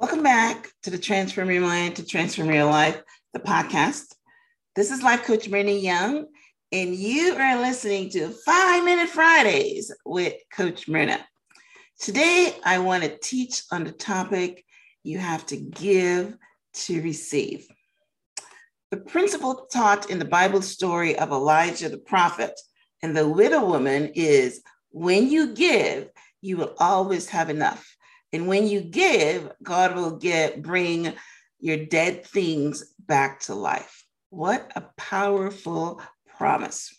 Welcome back to the Transform Your Mind to Transform Your Life, the podcast. This is Life Coach Myrna Young, and you are listening to Five Minute Fridays with Coach Myrna. Today, I want to teach on the topic you have to give to receive. The principle taught in the Bible story of Elijah the prophet and the widow woman is when you give, you will always have enough. And when you give, God will get bring your dead things back to life. What a powerful promise.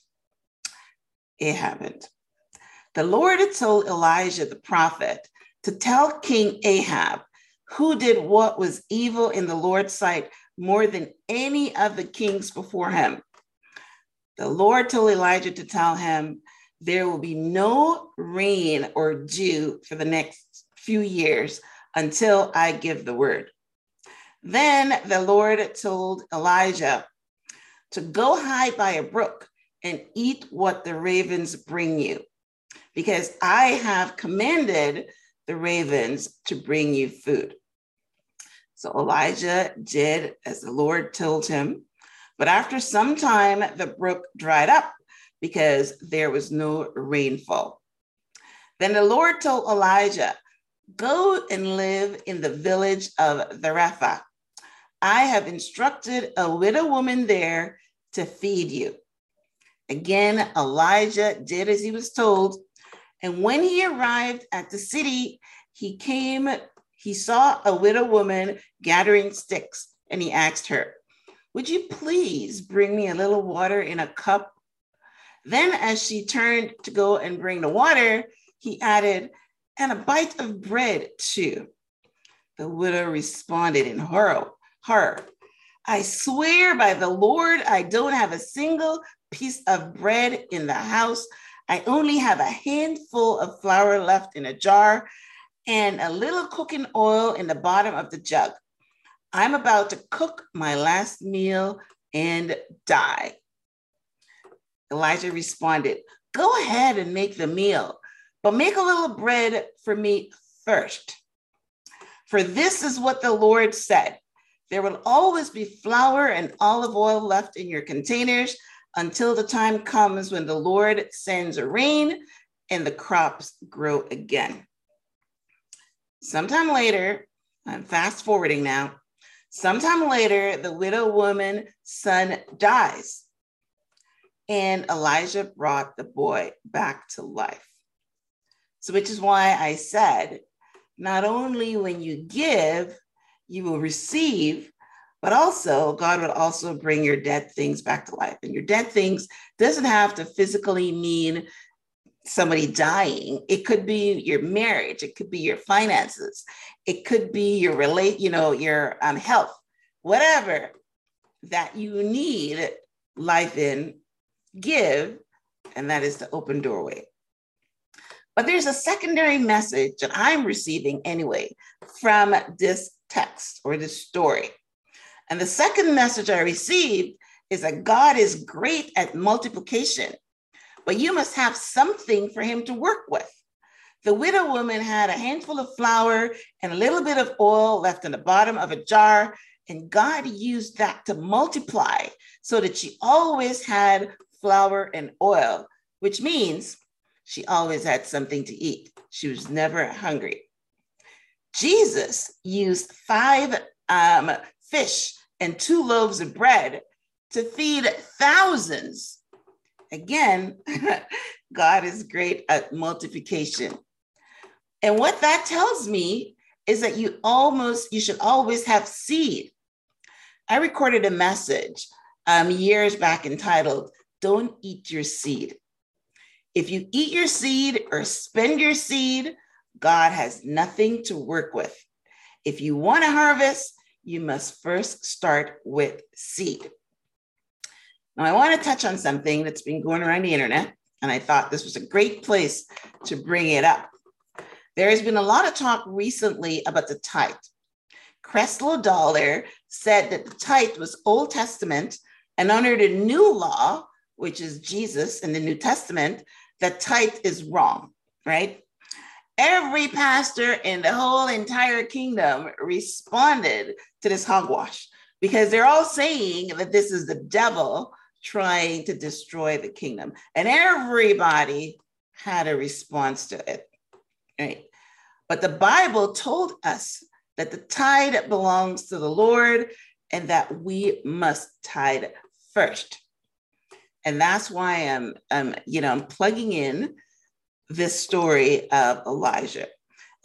It happened. The Lord had told Elijah the prophet to tell King Ahab, who did what was evil in the Lord's sight more than any of the kings before him. The Lord told Elijah to tell him, There will be no rain or dew for the next few years until I give the word. Then the Lord told Elijah to go hide by a brook and eat what the ravens bring you, because I have commanded the ravens to bring you food. So Elijah did as the Lord told him. But after some time, the brook dried up because there was no rainfall. Then the Lord told Elijah, Go and live in the village of Zarephath. I have instructed a widow woman there to feed you. Again, Elijah did as he was told. And when he arrived at the city, he came, he saw a widow woman gathering sticks, and he asked her, Would you please bring me a little water in a cup? Then, as she turned to go and bring the water, he added, and a bite of bread too. The widow responded in horror, horror. I swear by the Lord, I don't have a single piece of bread in the house. I only have a handful of flour left in a jar and a little cooking oil in the bottom of the jug. I'm about to cook my last meal and die. Elijah responded, Go ahead and make the meal. But make a little bread for me first. For this is what the Lord said there will always be flour and olive oil left in your containers until the time comes when the Lord sends a rain and the crops grow again. Sometime later, I'm fast forwarding now. Sometime later, the widow woman's son dies, and Elijah brought the boy back to life. So, which is why I said, not only when you give, you will receive, but also God will also bring your dead things back to life. And your dead things doesn't have to physically mean somebody dying. It could be your marriage, it could be your finances, it could be your relate, you know, your um, health, whatever that you need life in, give, and that is the open doorway. But there's a secondary message that I'm receiving anyway from this text or this story. And the second message I received is that God is great at multiplication, but you must have something for him to work with. The widow woman had a handful of flour and a little bit of oil left in the bottom of a jar, and God used that to multiply so that she always had flour and oil, which means she always had something to eat. She was never hungry. Jesus used five um, fish and two loaves of bread to feed thousands. Again, God is great at multiplication. And what that tells me is that you almost, you should always have seed. I recorded a message um, years back entitled, Don't Eat Your Seed. If you eat your seed or spend your seed, God has nothing to work with. If you want to harvest, you must first start with seed. Now, I want to touch on something that's been going around the internet, and I thought this was a great place to bring it up. There has been a lot of talk recently about the tithe. Creflo Dollar said that the tithe was Old Testament, and under the new law, which is Jesus in the New Testament, that tithe is wrong, right? every pastor in the whole entire kingdom responded to this hogwash because they're all saying that this is the devil trying to destroy the kingdom. And everybody had a response to it. Right. But the Bible told us that the tithe belongs to the Lord and that we must tithe first. And that's why I'm, I'm, you know, I'm plugging in this story of Elijah.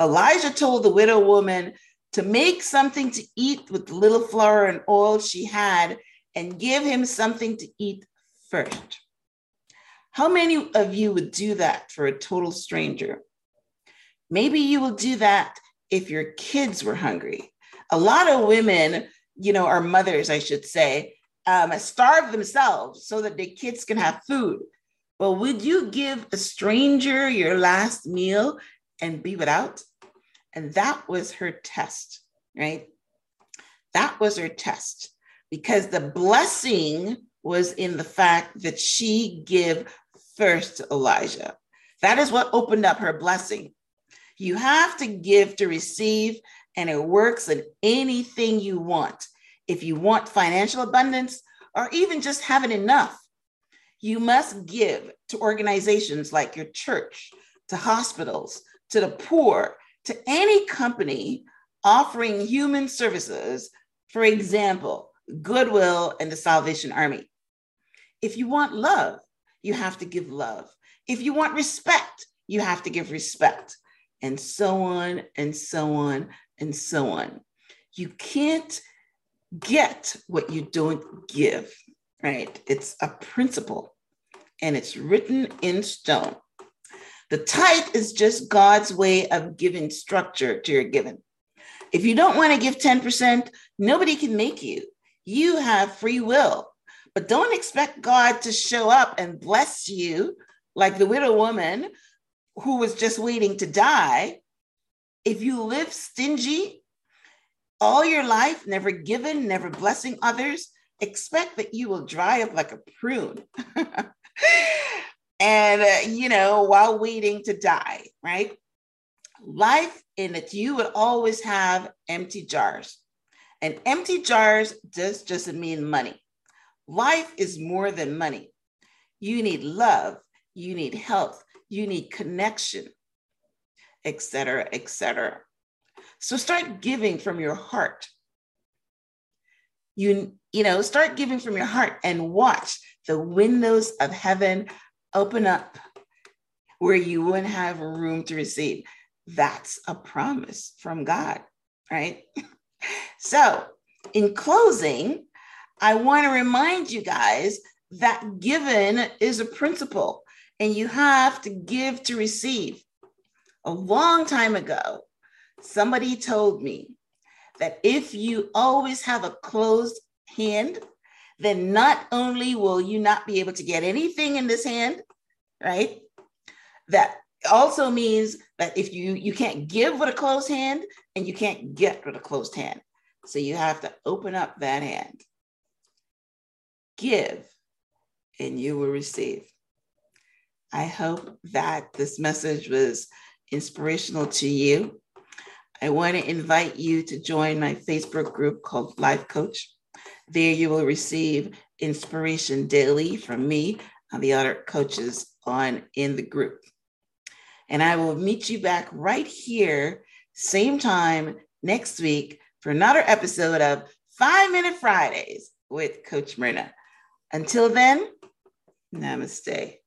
Elijah told the widow woman to make something to eat with the little flour and oil she had and give him something to eat first. How many of you would do that for a total stranger? Maybe you will do that if your kids were hungry. A lot of women, you know, are mothers, I should say, um, starve themselves so that their kids can have food. Well, would you give a stranger your last meal and be without? And that was her test, right? That was her test because the blessing was in the fact that she give first to Elijah. That is what opened up her blessing. You have to give to receive, and it works in anything you want. If you want financial abundance or even just having enough, you must give to organizations like your church, to hospitals, to the poor, to any company offering human services, for example, Goodwill and the Salvation Army. If you want love, you have to give love. If you want respect, you have to give respect, and so on and so on and so on. You can't get what you don't give, right? It's a principle and it's written in stone. The tithe is just God's way of giving structure to your giving. If you don't want to give 10%, nobody can make you. You have free will. But don't expect God to show up and bless you like the widow woman who was just waiting to die. If you live stingy all your life, never given, never blessing others, expect that you will dry up like a prune. and, uh, you know, while waiting to die, right? Life in it, you would always have empty jars. And empty jars just doesn't mean money. Life is more than money. You need love, you need health, you need connection, etc., etc. So start giving from your heart. You, you know, start giving from your heart and watch the windows of heaven open up where you wouldn't have room to receive. That's a promise from God, right? so, in closing, I want to remind you guys that given is a principle and you have to give to receive. A long time ago, somebody told me that if you always have a closed hand, then not only will you not be able to get anything in this hand, right? That also means that if you you can't give with a closed hand and you can't get with a closed hand. So you have to open up that hand. Give and you will receive. I hope that this message was inspirational to you. I want to invite you to join my Facebook group called Life Coach. There you will receive inspiration daily from me and the other coaches on in the group. And I will meet you back right here, same time next week for another episode of Five Minute Fridays with Coach Myrna. Until then, namaste.